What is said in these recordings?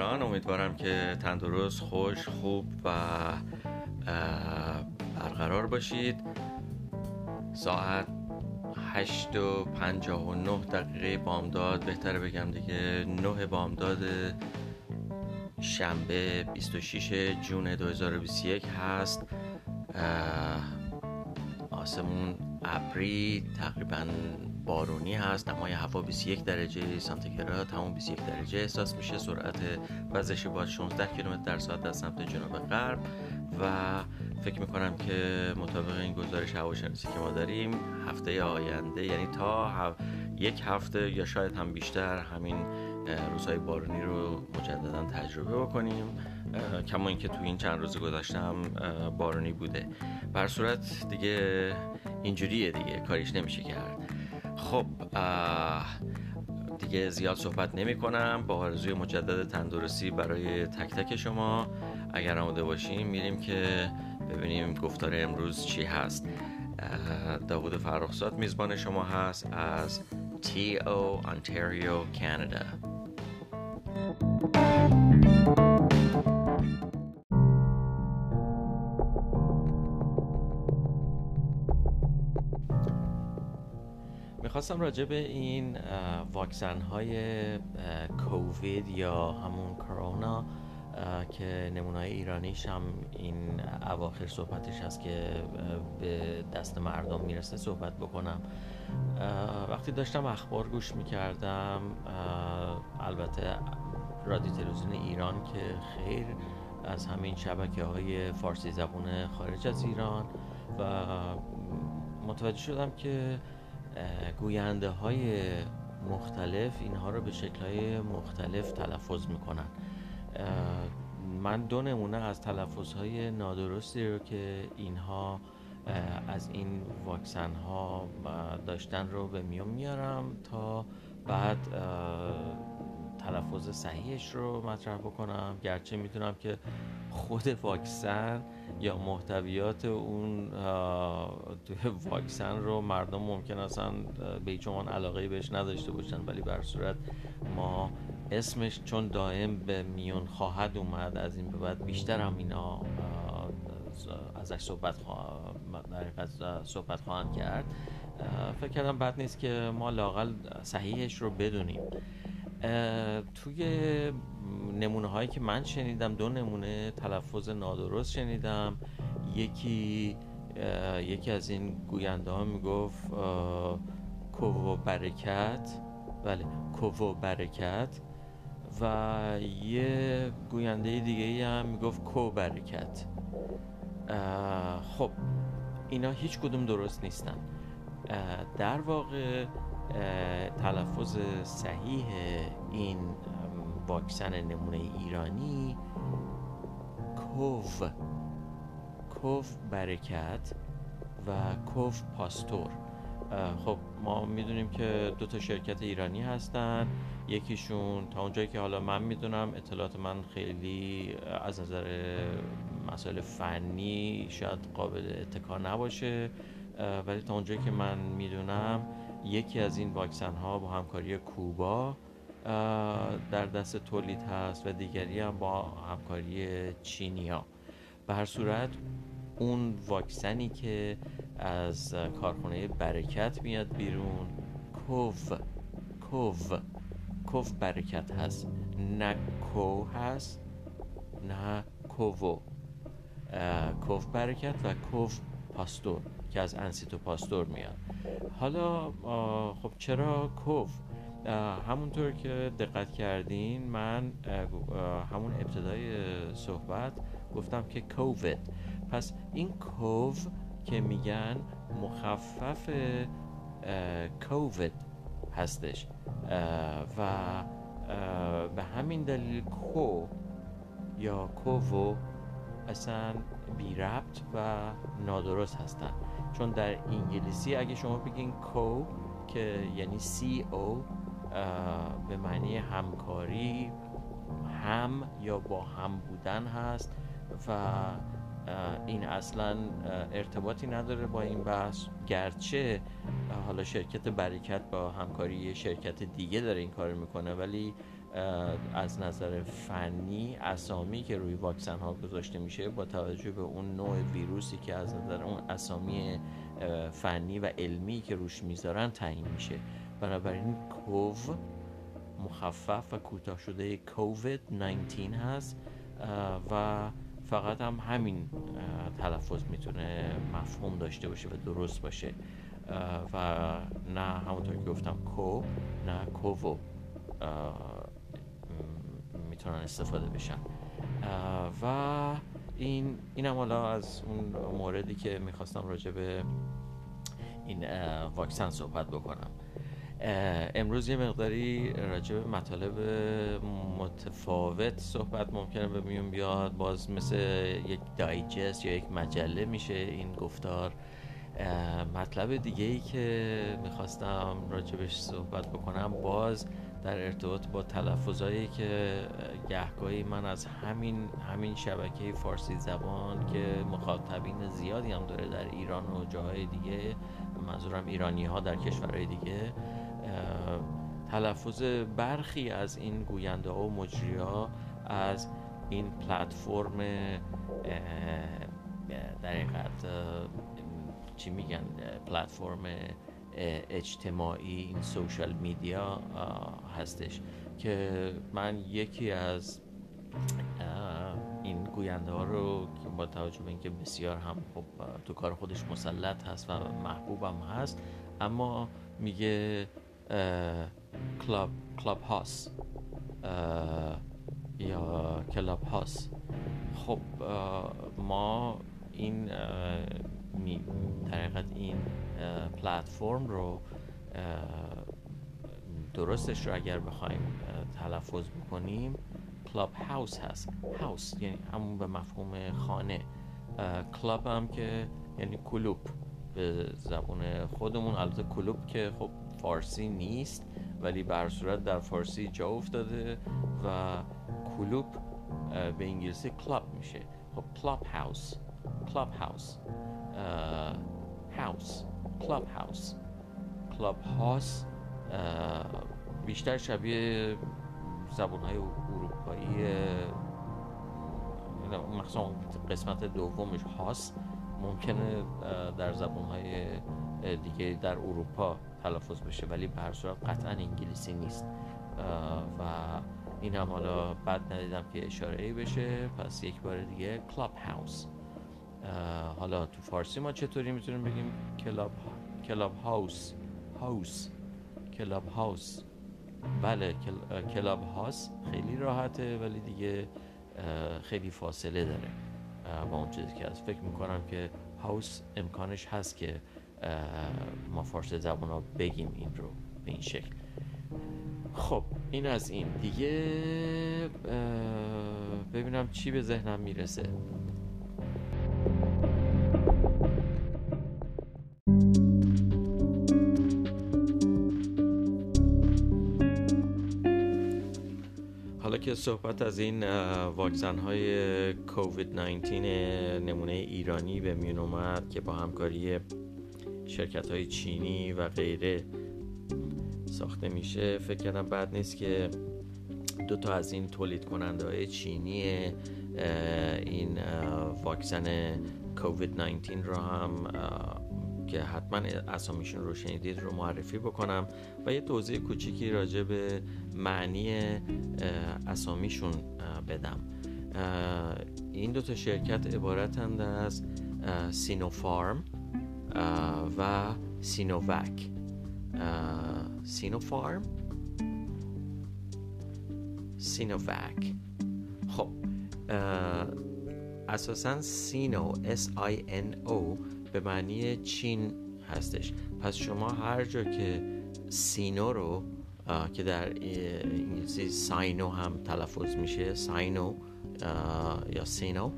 درود بیکران امیدوارم که تندرست خوش خوب و برقرار باشید. ساعت هشت و پنجاه و نه دقیقه بامداد بهتره بگم دیگه نه بامداد شنبه 26 جون 2021 هست. آسمون ابری تقریبا بارونی هست دمای هوا 21 درجه سانتیگراد تمام 21 درجه احساس میشه سرعت وزش باد 16 کیلومتر در ساعت در سمت جنوب غرب و فکر می‌کنم که مطابق این گزارش هواشناسی که ما داریم هفته آینده یعنی تا یک هفته یا شاید هم بیشتر همین روزهای بارونی رو مجددا تجربه بکنیم کما اینکه تو این چند روز گذاشتم بارونی بوده. بر صورت دیگه اینجوریه دیگه کاریش نمیشه کرد. خب دیگه زیاد صحبت نمی کنم. با آرزوی مجدد تندرستی برای تک تک شما. اگر آماده باشیم میریم که ببینیم گفتار امروز چی هست. داوود فرخزاد میزبان شما هست از TO Ontario Canada. می‌خواستم راجع به این واکسن های کووید یا همون کرونا که نمونای ایرانیش هم این اواخر صحبتش هست که به دست مردم می‌رسه صحبت بکنم. وقتی داشتم اخبار گوش می‌کردم البته رادیو تلویزیون ایران که خیر از همین شبکه های فارسی زبون خارج از ایران و متوجه شدم که گوینده های مختلف اینها رو به شکل های مختلف تلفظ می‌کنن. من دو نمونه از تلفظ های نادرستی رو که اینها از این واکسن ها داشتن رو به میون میارم تا بعد تلفظ صحیحش رو مطرح بکنم. گرچه می‌دونم که خود واکسن یا محتویات اون واکسن رو مردم ممکن اصلا به هیچ علاقه بهش نداشته باشن. ولی بر صورت ما اسمش چون دائم به میون خواهد اومد از این به بعد بیشتر هم اینا ازش صحبت, صحبت خواهند کرد. فکر کردم بد نیست که ما لاقل صحیحش رو بدونیم. توی نمونه هایی که من شنیدم دو نمونه تلفظ نادرست شنیدم. یکی یکی از این گوینده ها می‌گفت کوو برکت. بله کوو برکت. و یه گوینده دیگه هم می‌گفت کو برکت. خب اینا هیچ کدوم درست نیستن. در واقع تلفظ صحیح این واکسن نمونه ایرانی کوف کوف برکت و کوف پاستور. خب ما می‌دونیم که دو تا شرکت ایرانی هستن. یکیشون تا اونجایی که حالا من می‌دونم اطلاعات من خیلی از نظر مسائل فنی شاید قابل اتکا نباشه. ولی تا اونجایی که من می‌دونم یکی از این واکسن ها با همکاری کوبا در دست تولید هست و دیگری هم با همکاری چینیا. به هر صورت اون واکسنی که از کارخانه برکت میاد بیرون کوف کوف کوف برکت هست. نه کو هست نه کوو. کوف برکت و کوف پاستور. که از انسیتو پاستور میاد. حالا خب چرا کوف؟ همونطور که دقت کردین من همون ابتدای صحبت گفتم که کووید پس این کوو که میگن مخفف کووید هستش. و به همین دلیل کو یا کوو اصلا بی ربط و نادرست هستن. چون در انگلیسی اگه شما بگین کو که یعنی سی او به معنی همکاری هم یا با هم بودن هست و این اصلا ارتباطی نداره با این بحث. گرچه حالا شرکت برکت با همکاری شرکت دیگه داره این کار می‌کنه ولی از نظر فنی اسامی که روی واکسن ها گذاشته میشه با توجه به اون نوع ویروسی که از نظر اون اسامی فنی و علمی که روش می‌ذارن تعیین میشه. بنابراین کوو مخفف و کوتاه شده کووید 19 هست و فقط هم همین تلفظ می‌تونه مفهوم داشته باشه و درست باشه. و نه همونطور که گفتم کو نه کوو می‌تونن استفاده بشن. و این اینم حالا از اون موردی که می‌خواستم راجع به این واکسن صحبت بکنم. امروز یه مقداری راجع به مطالب متفاوت صحبت ممکنه به میون بیاد. باز مثل یک دایجست یا یک مجله میشه این گفتار. مطلب دیگه ای که می‌خواستم راجبش صحبت بکنم باز در ارتباط با تلفظهایی که گهگاهی من از همین همین شبکه فارسی زبان که مخاطبین زیادی هم داره در ایران و جاهای دیگه منظورم ایرانی ها در کشورهای دیگه تلفظ برخی از این گوینده ها و مجری ها از این پلتفرم در چی میگن پلتفرم اجتماعی این سوشال میدیا هستش که من یکی از این گوینده ها رو با توجه به اینکه بسیار هم خب تو کار خودش مسلط هست و محبوبم هست اما میگه کلاب کلاب هاس یا Clubhouse. خب ما این در این پلتفرم رو درستش رو اگر بخوایم تلفظ بکنیم Clubhouse هست. house یعنی همون به مفهوم خانه. club هم که یعنی کلوب به زبون خودمون. البته کلوب که خب فارسی نیست ولی به صورت در فارسی جا افتاده و کلوب به انگلیسی club میشه. خب کلاب هاوس کلاب هاوس هاوس کلاب هاوس کلاب هاوس بیشتر شبیه زبون های اروپایی مخصوصا قسمت دومش house ممکنه در زبون های دیگه در اروپا تلفظ بشه ولی به هر صورت قطعا انگلیسی نیست. و این هم حالا بد ندیدم که اشاره ای بشه. پس یک بار دیگه Clubhouse حالا تو فارسی ما چطوری می‌تونیم بگیم؟ club Clubhouse. house. Clubhouse. بله Clubhouse خیلی راحته ولی دیگه خیلی فاصله داره با اون چیزی که از فکر می‌کنم که هاوس امکانش هست که ما فارسی زبان ها بگیم این رو به این شکل. خب این از این. دیگه ببینم چی به ذهنم می‌رسه. که صحبت از این واکسن های کووید 19 نمونه ایرانی به میون اومد که با همکاری شرکت های چینی و غیره ساخته میشه فکر کردم بد نیست که دو تا از این تولید کننده های چینی این واکسن کووید 19 رو هم که حتما اسامیشون رو شنیدید رو معرفی بکنم و یه توضیح کوچیکی راجع به معنی اسامیشون بدم. این دو تا شرکت عبارتند از سینوفارم و سینووک. سینوفارم سینووک. خب اساسا سینو S I N O به معنی چین هستش. پس شما هر جا که سینو رو که در انگلیسی ساینو هم تلفظ میشه ساینو یا سینو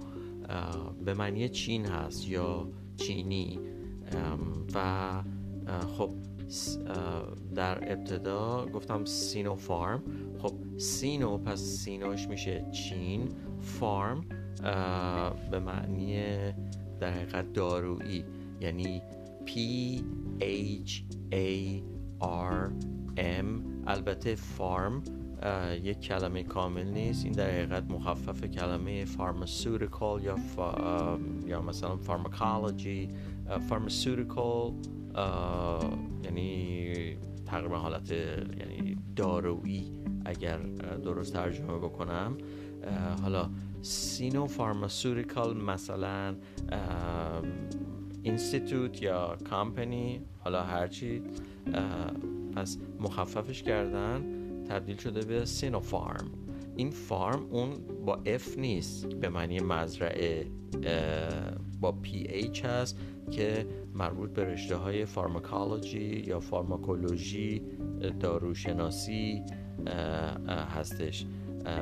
به معنی چین هست یا چینی. و خب در ابتدا گفتم سینو فارم. خب سینو پس سینوش میشه چین. فارم به معنی در حقیقت دارویی. یعنی P H A R M. البته فارم یک کلمه کامل نیست. این در حقیقت مخفف کلمه فارماسوتیکال یا یا مثلا فارماکولوژی فارماسوتیکال یعنی تقریبا حالت یعنی دارویی. اگر درست ترجمه بکنم حالا Sino Pharmaceutical مثلا institute یا کامپنی حالا هرچی پس مخففش کردن تبدیل شده به Sinopharm این pharm اون با F نیست به معنی مزرعه با PH هست که مربوط به رشته های فارماکولوژی یا فارماکولوژی داروشناسی هستش.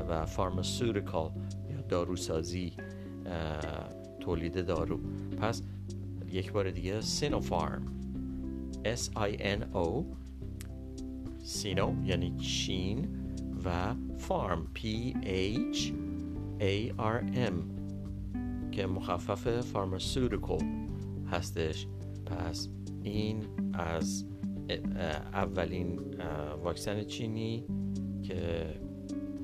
و فارماسوتیکال یا داروسازی تولید دارو. پس یک بار دیگه سینوفارم S I N O. سینو یعنی چین و فارم P H A R M. که مخفف فارماسوتیکال هستش. پس این از اولین واکسن چینی که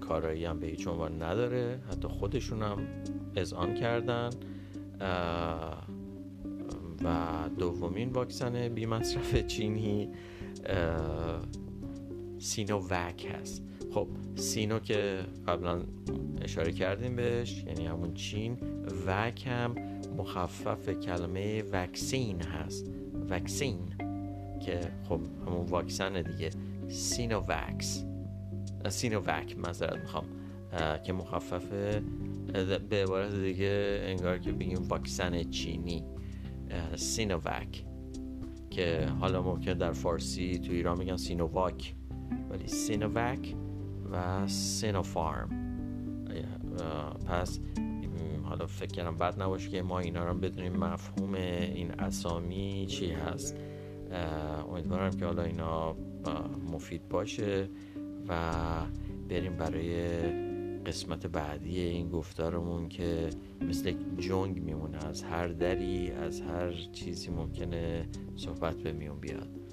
کارایی هم به هیچ عنوان نداره. حتی خودشون هم اذعان کردن. و دومین واکسن بی مصرف چینی سینو وک هست. خب سینو که قبلا اشاره کردیم بهش یعنی همون چین. vac هم مخفف کلمه vaccine هست. vaccine که خب همون واکسن دیگه. Sino vacc Sinovac معذرت می‌خوام که مخفف به عبارت دیگه انگار که بگیم واکسن چینی. Sinovac که حالا ممکن در فارسی تو ایران میگن سینوواک ولی Sinovac و سینوفارم. پس حالا فکر کردم بد نباشه که ما اینا رو بدونیم مفهوم این اسامی چی هست. امیدوارم که حالا اینا مفید باشه. و بریم برای قسمت بعدی این گفتارمون که مثل جنگ میمونه از هر دری از هر چیزی ممکنه صحبت به میون بیاد.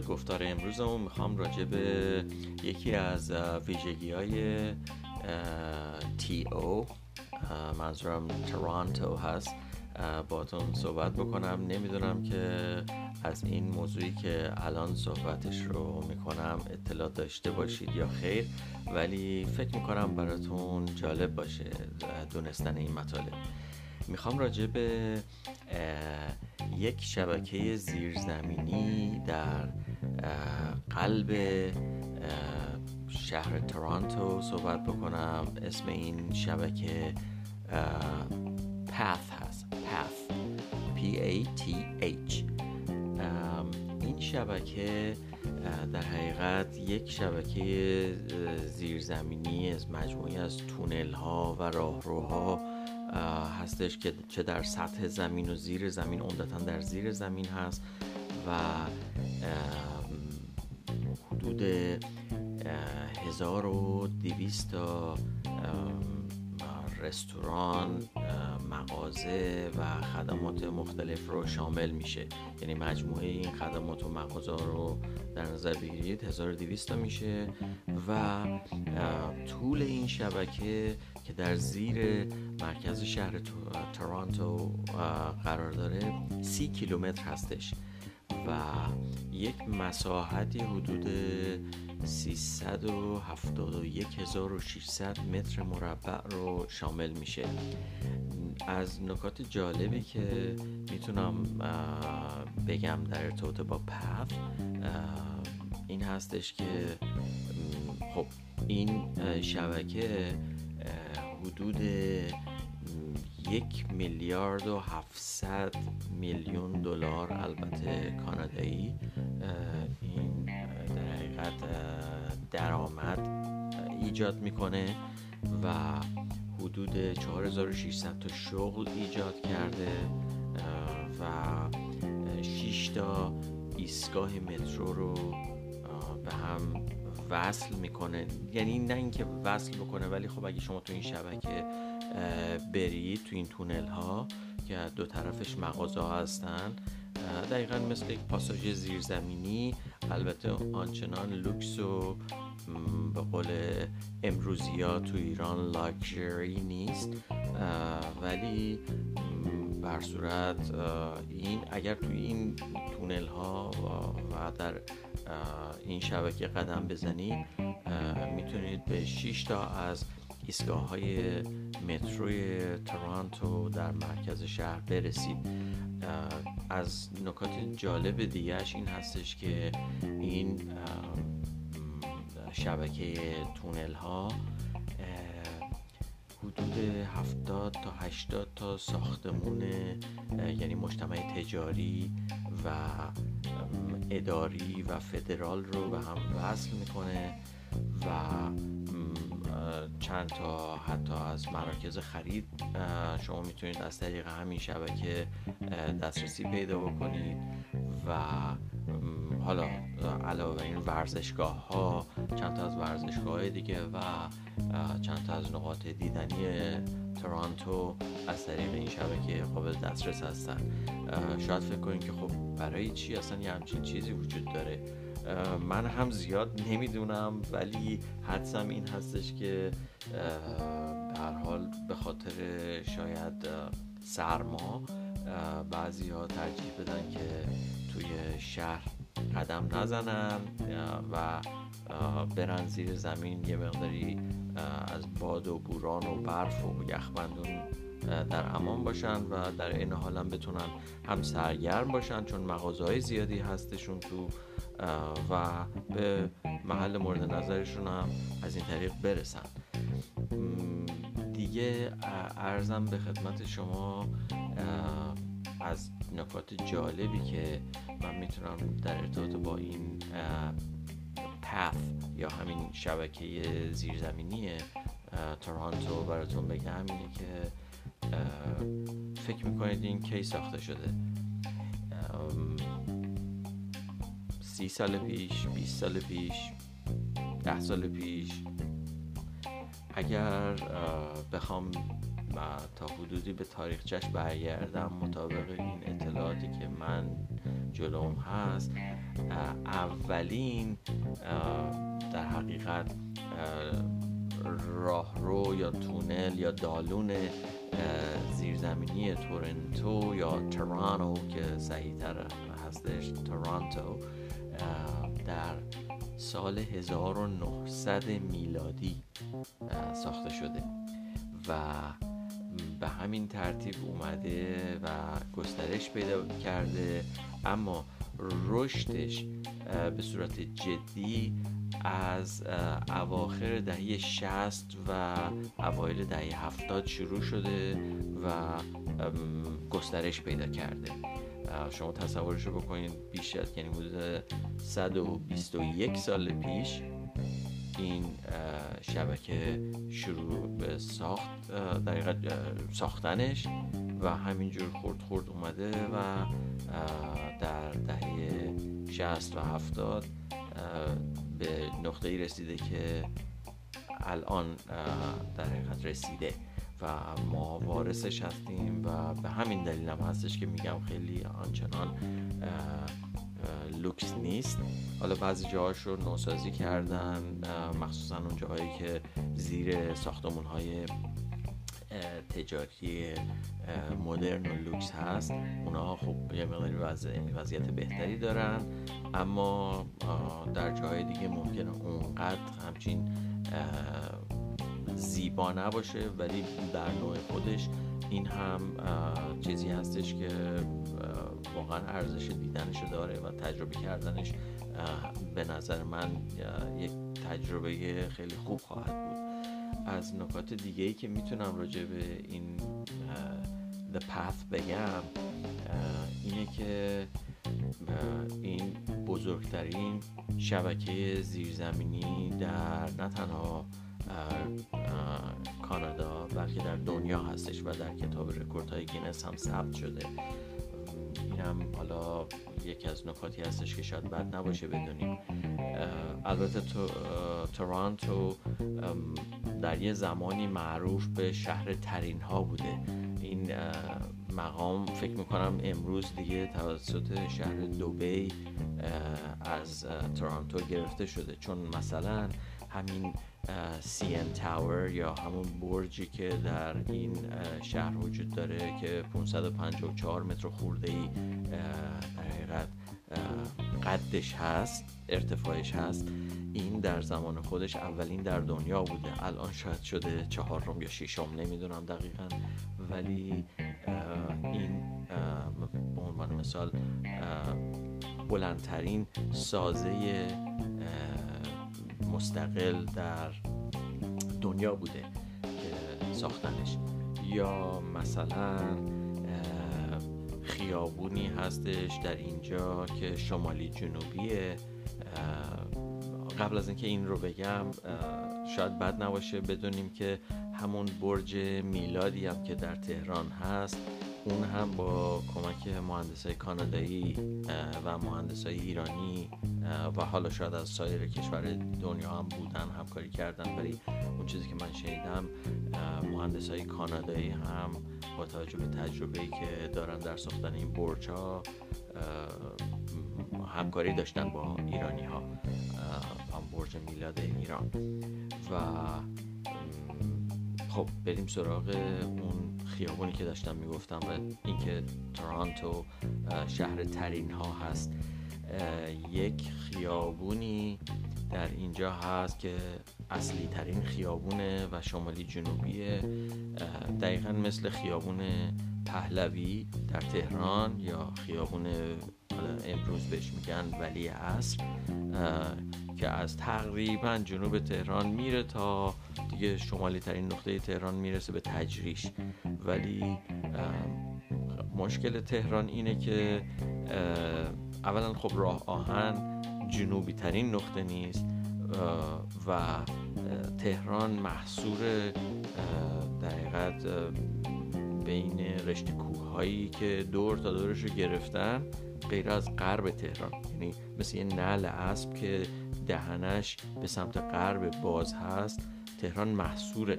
گفتار امروزمون می‌خوام راجع به یکی از ویژگی های تی او منظورم تورانتو هست. باتون صحبت بکنم. نمی‌دونم که از این موضوعی که الان صحبتش رو می‌کنم اطلاع داشته باشید یا خیر ولی فکر می‌کنم براتون جالب باشه دونستن این مطالب. می‌خوام راجع به یک شبکه زیرزمینی در قلب شهر تورانتو صحبت بکنم. اسم این شبکه پاث هست. پاث P A T H. این شبکه در حقیقت یک شبکه زیرزمینی از مجموعی از تونل ها و راهروها هستش که چه در سطح زمین و زیر زمین عمدتا در زیر زمین هست و حدود 1200 تا رستوران مغازه و خدمات مختلف رو شامل میشه. یعنی مجموعه این خدمات و مغازه رو در نظر بگیرید 1200 تا میشه و طول این شبکه که در زیر مرکز شهر تورانتو قرار داره سی کیلومتر هستش. و یک مساحتی حدود 371600 متر مربع رو شامل میشه. از نکات جالبی که می‌تونم بگم در ارتباط با پف این هستش که خب این شبکه حدود یک میلیارد و هفتصد میلیون دلار البته کانادایی این در حقیقت درآمد ایجاد می‌کنه و حدود 4600 تا شغل ایجاد کرده و 6 تا ایستگاه مترو رو به هم وصل می‌کنه. یعنی نه اینکه وصل بکنه ولی خب اگه شما تو این شبکه برید تو این تونل ها که دو طرفش مغازه ها هستن دقیقا مثل یک پاساژ زیرزمینی. البته آنچنان لوکس و به قول امروزی ها تو ایران لاکچری نیست. ولی بر صورت این اگر توی این تونل ها و در این شبکه قدم بزنید می‌تونید به 6 تا از ایستگاه های متروی تورانتو در مرکز شهر برسید. از نکات جالب دیگهش این هستش که این شبکه تونل ها حدود 70 تا 80 تا ساختمون یعنی مجتمع تجاری و اداری و فدرال رو به هم وصل می‌کنه و چند تا حتی از مراکز خرید شما می‌تونید از طریق همین شبکه دسترسی پیدا بکنید و حالا علاوه این ورزشگاه ها چند تا از ورزشگاه های دیگه و چند تا از نقاط دیدنی تورانتو از طریق این شبکه قابل دسترس هستن. شاید فکر کنید که خب برای چی؟ اصلا یه همچین چیزی وجود داره. من هم زیاد نمی‌دونم ولی حدسم این هستش که هر حال به خاطر شاید سرما بعضی ها ترجیح بدن که توی شهر قدم نزنن و برن زیر زمین یه مقداری از باد و بوران و برف و یخبندون در امان باشن و در این حال هم بتونن هم سرگرم باشن چون مغازه های زیادی هستشون تو و به محل مورد نظرشون هم از این طریق برسن. دیگه ارزم به خدمت شما از نکات جالبی که من می‌تونم در ارتباط با این پث یا همین شبکه زیرزمینی تورانتو براتون بگم اینه که فکر می‌کنید این کی ساخته شده. سی سال پیش 20 سال پیش ده سال پیش. اگر بخوام تا حدودی به تاریخچش برگردم مطابق این اطلاعاتی که من جلوم هست اولین در حقیقت راهرو یا تونل یا دالون زیرزمینی تورنتو یا تورانو که صحیح تر هستش تورانتو در سال 1900 میلادی ساخته شده و به همین ترتیب اومده و گسترش پیدا کرده. اما رشدش به صورت جدی از اواخر دهه 60 و اوایل دهه 70 شروع شده و گسترش پیدا کرده. شما تصورش رو بکنید بیش از یعنی حدود 121 سال پیش این شبکه شروع به ساخت در ساختنش و همینجور خورد خورد اومده و در دهه 60 و 70 به نقطه ای رسیده که الان در حقیقت رسیده. و ما وارثش هستیم و به همین دلیل هم هستش که میگم خیلی آنچنان لوکس نیست. حالا بعضی جاهاش رو نوسازی کردن مخصوصا اون جاهایی که زیر ساختمون های تجاری مدرن و لوکس هست اونا خب یه مقداری وضعیت بهتری دارن. اما در جاهای دیگه ممکنه اونقدر همچین زیبا نباشه ولی در نوع خودش این هم چیزی هستش که واقعا ارزش دیدنش داره و تجربه کردنش به نظر من یک تجربه خیلی خوب خواهد بود. از نکات دیگه ای که می‌تونم راجع به این The Path بگم اینه که این بزرگترین شبکه زیرزمینی در نه تنها کانادا بلکه در دنیا هستش و در کتاب رکوردهای گینس هم ثبت شده. این اینم حالا یکی از نکاتی هستش که شاید بد نباشه بدونیم. البته تو تورانتو در یه زمانی معروف به شهر ترین ها بوده. این مقام فکر می‌کنم امروز دیگه توسط شهر دوبی از تورانتو گرفته شده. چون مثلا همین سی ان تاور یا همون برجی که در این شهر وجود داره که 554 متر خورده ای حقیقت قدش هست ارتفاعش هست. این در زمان خودش اولین در دنیا بوده. الان شاید شده چهارم یا ششم نمی‌دونم دقیقا. ولی این به عنوان مثال بلندترین سازه مستقل در دنیا بوده ساختنش. یا مثلا خیابونی هستش در اینجا که شمالی جنوبیه. قبل از اینکه این رو بگم شاید بد نباشه بدونیم که همون برج میلادی هم که در تهران هست اون هم با کمک مهندس های کانادایی و مهندس های ایرانی و حالا شاید از سایر کشور دنیا هم بودن همکاری کردن. ولی اون چیزی که من شنیدم مهندس های کانادایی هم با توجه به تجربه که دارن در ساختن این برج ها همکاری داشتن با ایرانی ها هم برج میلاد ایران. و خب بریم سراغ اون خیابونی که داشتم می‌گفتم و اینکه تورانتو شهر ترین ها هست یک خیابونی در اینجا هست که اصلی ترین خیابونه و شمالی جنوبیه. دقیقا مثل خیابون پهلوی در تهران یا خیابون امروز بهش میگن ولی عصر. که از تقریبا جنوب تهران میره تا دیگه شمالی ترین نقطه تهران می‌رسه به تجریش. ولی مشکل تهران اینه که اولا خب راه آهن جنوبی ترین نقطه نیست و تهران محصور دقیقت بین رشته کوه هایی که دور تا دورش رو گرفتن غیر از غرب تهران. یعنی مثل یه نل اسب که دهنش به سمت غرب باز هست. تهران محصور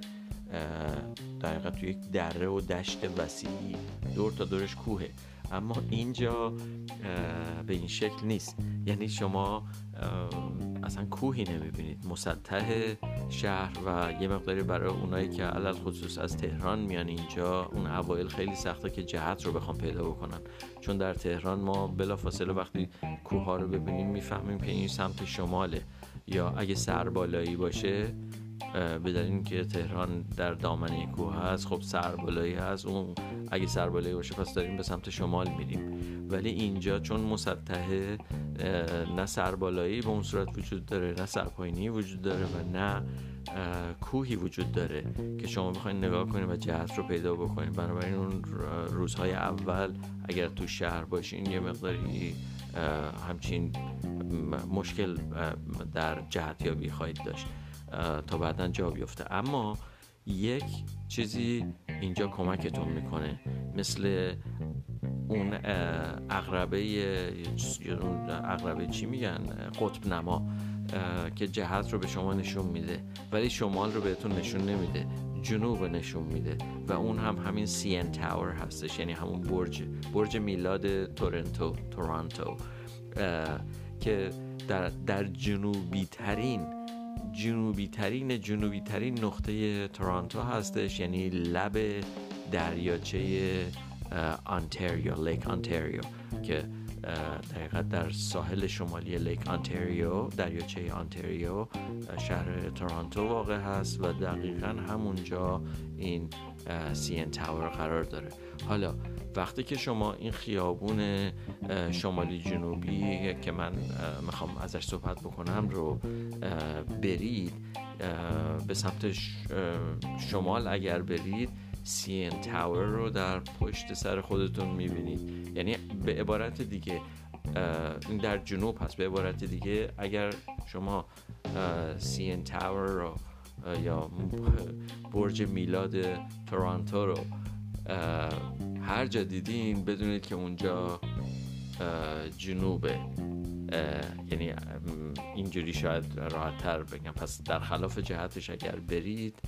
دقیقا توی یک دره و دشت وسیعی. دور تا دورش کوهه. اما اینجا به این شکل نیست. یعنی شما اصلا کوهی نمی‌بینید. مسطح شهر و یه مقداری برای اونایی که علل خصوص از تهران میان اینجا اون اوایل خیلی سخته که جهت رو بخوام پیدا بکنن. چون در تهران ما بلافاصله وقتی کوه ها رو ببینیم می‌فهمیم که این سمت شماله. یا اگه سربالایی باشه به دلیل که تهران در دامنه کوه هست. خب سربالایی هست. اون اگه سربالایی باشه پس داریم به سمت شمال میریم. ولی اینجا چون مسطحه نه سربالایی به اون صورت وجود داره نه سرپایینی وجود داره و نه کوهی وجود داره که شما بخواید نگاه کنید و جهت رو پیدا بکنید بنابراین اون روزهای اول اگر تو شهر باشین یه مقداری همچین مشکل در جهتیابی خواهید داشت. تا بعدا جا بیفته. اما یک چیزی اینجا کمکتون می‌کنه. مثل اون اقربه اقربه چی میگن؟ قطب نما که جهت رو به شما نشون میده ولی شمال رو بهتون نشون نمیده جنوب نشون میده. و اون هم همین CN Tower هستش یعنی همون برج برج میلاد تورنتو تورانتو که در, در جنوبی ترین جنوبی ترین جنوبی ترین نقطه تورانتو هستش یعنی لب دریاچه آنتریو Lake Ontario که دقیقا در ساحل شمالی Lake Ontario دریاچه آنتریو شهر تورانتو واقع هست و دقیقا همونجا این سین تاور قرار داره. حالا وقتی که شما این خیابون شمالی جنوبی که من می‌خوام ازش صحبت بکنم رو برید به سمت شمال اگر برید سین تاور رو در پشت سر خودتون می‌بینید. یعنی به عبارت دیگه این در جنوب هست. به عبارت دیگه اگر شما سین تاور رو یا برج میلاد تورانتو رو. هر جا دیدین بدونید که اونجا جنوبه. یعنی اینجوری شاید راحت تر بگم. پس در خلاف جهتش اگر برید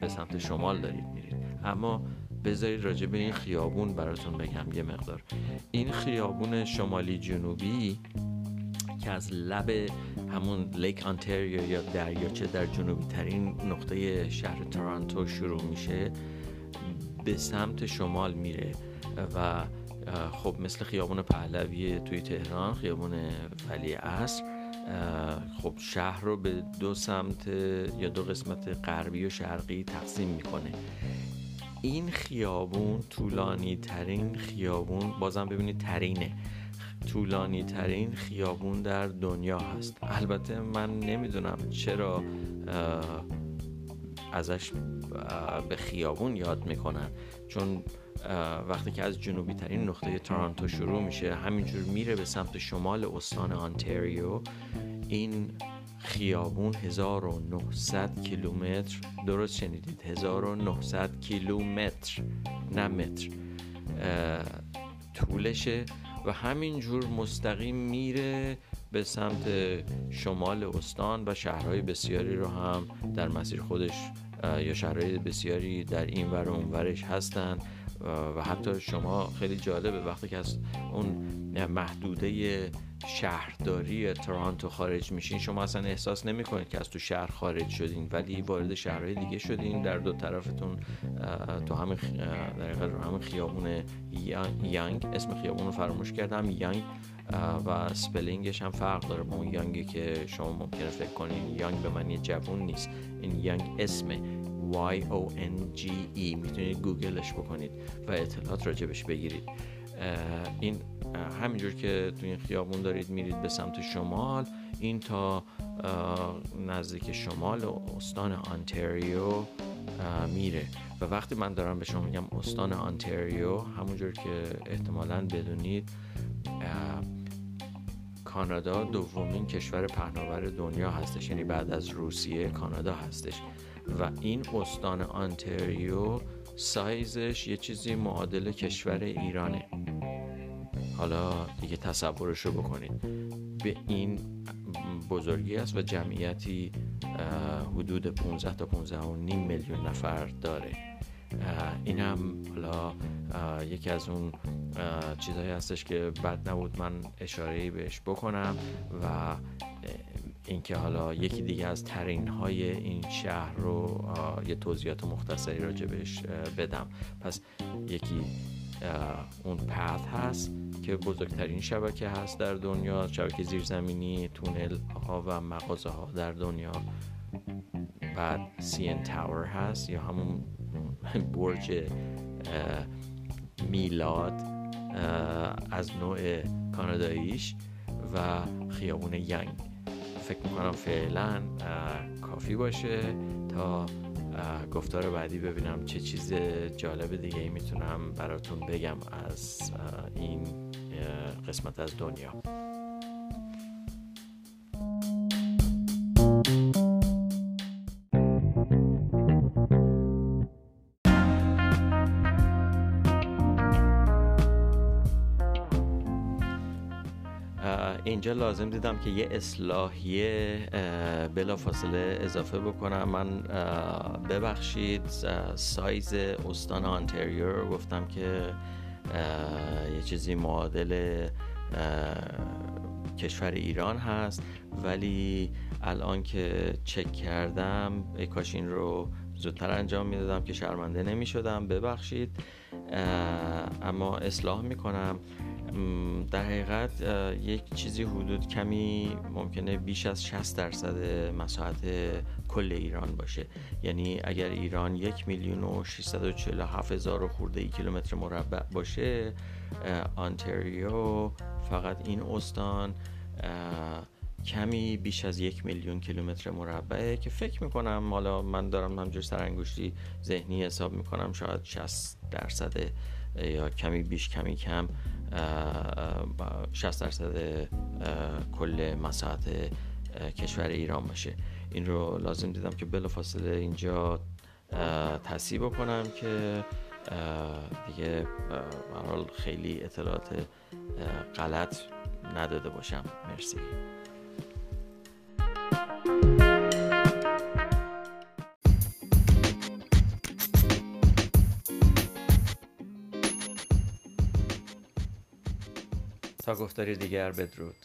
به سمت شمال دارید میرید. اما بذارید راجع به این خیابون براتون بگم یه مقدار. این خیابون شمالی جنوبی که از لب همون لیک آنتریو یا دریاچه در جنوبی ترین نقطه شهر تورانتو شروع میشه به سمت شمال میره و خب مثل خیابون پهلوی توی تهران خیابون ولی عصر خب شهر رو به دو سمت یا دو قسمت غربی و شرقی تقسیم می‌کنه. این خیابون طولانی ترین خیابون بازم ببینید ترینه. طولانی ترین خیابون در دنیا هست. البته من نمی‌دونم چرا ازش به خیابون یاد می‌کنن. چون وقتی که از جنوبی ترین نقطه تورانتو شروع میشه همینجور میره به سمت شمال استان آنتریو. این خیابون 1900 کیلومتر درست شنیدید؟ 1900 کیلومتر نه متر. طولشه. و همینجور مستقیم میره به سمت شمال استان و شهرهای بسیاری رو هم در مسیر خودش یا شهرهای بسیاری در این ور و اونورش هستن. و حتی شما خیلی جالبه وقتی که از اون محدوده شهرداری تورانتو خارج میشین شما اصلا احساس نمی کنید که از تو شهر خارج شدین ولی وارد شهرهای دیگه شدین در دو طرفتون تو همین در همین خیابون یانگ اسم خیابون رو فراموش کردم یانگ و سپلینگش هم فرق داره با اون یانگی که شما ممکنه فکر کنین یانگ به معنی جوون نیست. این یانگ اسمه. Y O N G E. می‌تونید گوگلش بکنید و اطلاعات راجبش بگیرید. این همینجور که تو این خیابون دارید میرید به سمت شمال این تا نزدیک شمال استان آنتریو میره. و وقتی من دارم به شما میگم استان آنتریو همونجور که احتمالا بدونید کانادا دومین کشور پهناور دنیا هستش. یعنی بعد از روسیه کانادا هستش. و این استان آنتریو سایزش یه چیزی معادل کشور ایرانه. حالا دیگه تصورش رو بکنید. به این بزرگی است و جمعیتی حدود 15 تا 15 و نیم میلیون نفر داره. این هم حالا یکی از اون چیزهایی هستش که بد نبود من اشاره بهش بکنم و اینکه حالا یکی دیگه از ترین های این شهر رو یه توضیحات مختصری راجبش بدم. پس یکی اون پث هست که بزرگترین شبکه هست در دنیا شبکه زیرزمینی تونل ها و مغازه ها در دنیا. بعد سین تاور هست یا همون برج میلاد از نوع کاناداییش و خیابون ینگ فکر می‌کنم فعلا کافی باشه تا گفتار بعدی ببینم چه چیز جالب دیگه ای می‌تونم براتون بگم از این قسمت از دنیا. اینجا لازم دیدم که یه اصلاحیه بلا فاصله اضافه بکنم. من ببخشید سایز استان آنتریو رو گفتم که یه چیزی معادل کشور ایران هست. ولی الان که چک کردم ای این رو زودتر انجام می‌دادم که شرمنده نمی شدم ببخشید اما اصلاح می‌کنم. در حقیقت یک چیزی حدود کمی ممکنه بیش از 60 درصد مساحت کل ایران باشه. یعنی اگر ایران یک میلیون و 647 هزار خورده ای کیلومتر مربع باشه آنتریو فقط این استان کمی بیش از یک میلیون کیلومتر مربعه که فکر می‌کنم حالا من دارم همجور سرانگشتی ذهنی حساب می‌کنم شاید 60 درصد یا کمی بیش کمی کم 60 درصد کل مساحت کشور ایران باشه. این رو لازم دیدم که بلافاصله اینجا تصیب بکنم که دیگه حال خیلی اطلاعات غلط نداده باشم. مرسی. گفتاری دیگر بدرود.